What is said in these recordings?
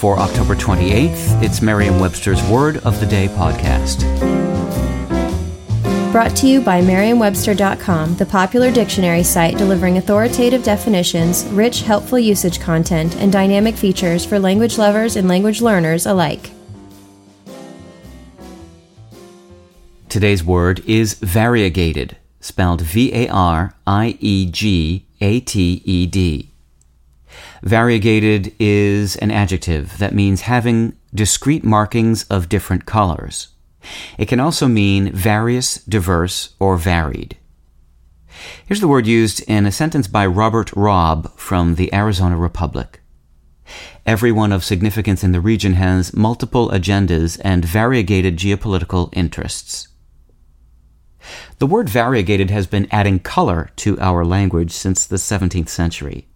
For October 28th, it's Merriam Webster's Word of the Day podcast. Brought to you by Merriam-Webster.com, the popular dictionary site delivering authoritative definitions, rich, helpful usage content, and dynamic features for language lovers and language learners alike. Today's word is variegated, spelled V A R I E G A T E D. Variegated is an adjective that means having discrete markings of different colors. It can also mean various, diverse, or varied. Here's the word used in a sentence by Robert Robb from the Arizona Republic. Everyone of significance in the region has multiple agendas and variegated geopolitical interests. The word variegated has been adding color to our language since the 17th century.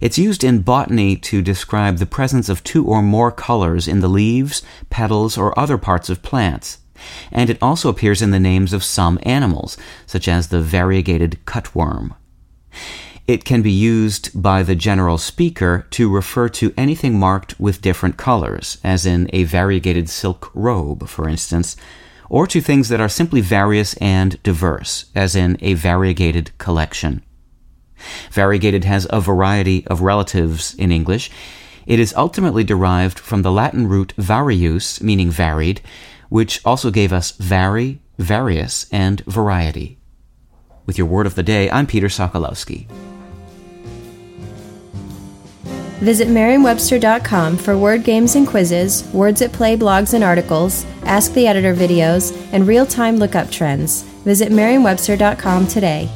It's used in botany to describe the presence of two or more colors in the leaves, petals, or other parts of plants. And it also appears in the names of some animals, such as the variegated cutworm. It can be used by the general speaker to refer to anything marked with different colors, as in a variegated silk robe, for instance, or to things that are simply various and diverse, as in a variegated collection. Variegated has a variety of relatives in English. It is ultimately derived from the Latin root varius, meaning varied, which also gave us vary, various, and variety. With your word of the day, I'm Peter Sokolowski. Visit Merriam-Webster.com for word games and quizzes, words at play blogs and articles, Ask the Editor videos, and real-time lookup trends. Visit Merriam-Webster.com today.